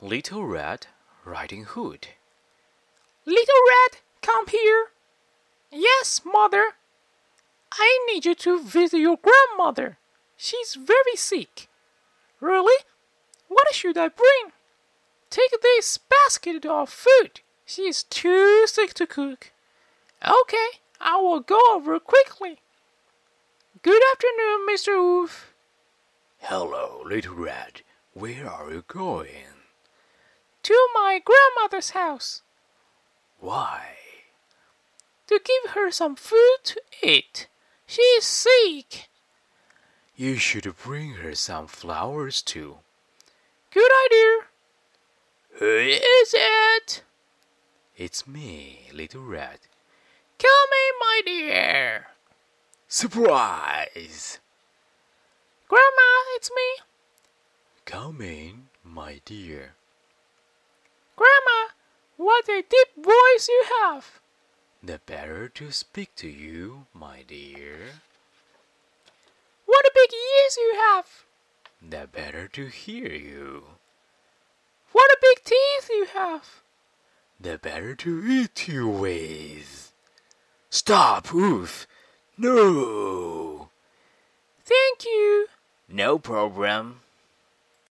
Little Red Riding Hood. Little Red, come here. Yes, mother. I need you to visit your grandmother. She's very sick. Really? What should I bring? Take this basket of food. She is too sick to cook. Okay, I will go over quickly. Good afternoon, Mr. Wolf. Hello, Little Red. Where are you going? To my grandmother's house Why? to give her some food to eat. She is sick. You should bring her some flowers too. Good idea. Who is it? It's me, Little Red. Come in, my dear. Surprise! Grandma, it's me. Come in, my dear. What a deep voice you have. The better to speak to you, my dear. What a big ears you have. The better to hear you. What a big teeth you have. The better to eat you with. Stop, Wolf! No! Thank you. No problem.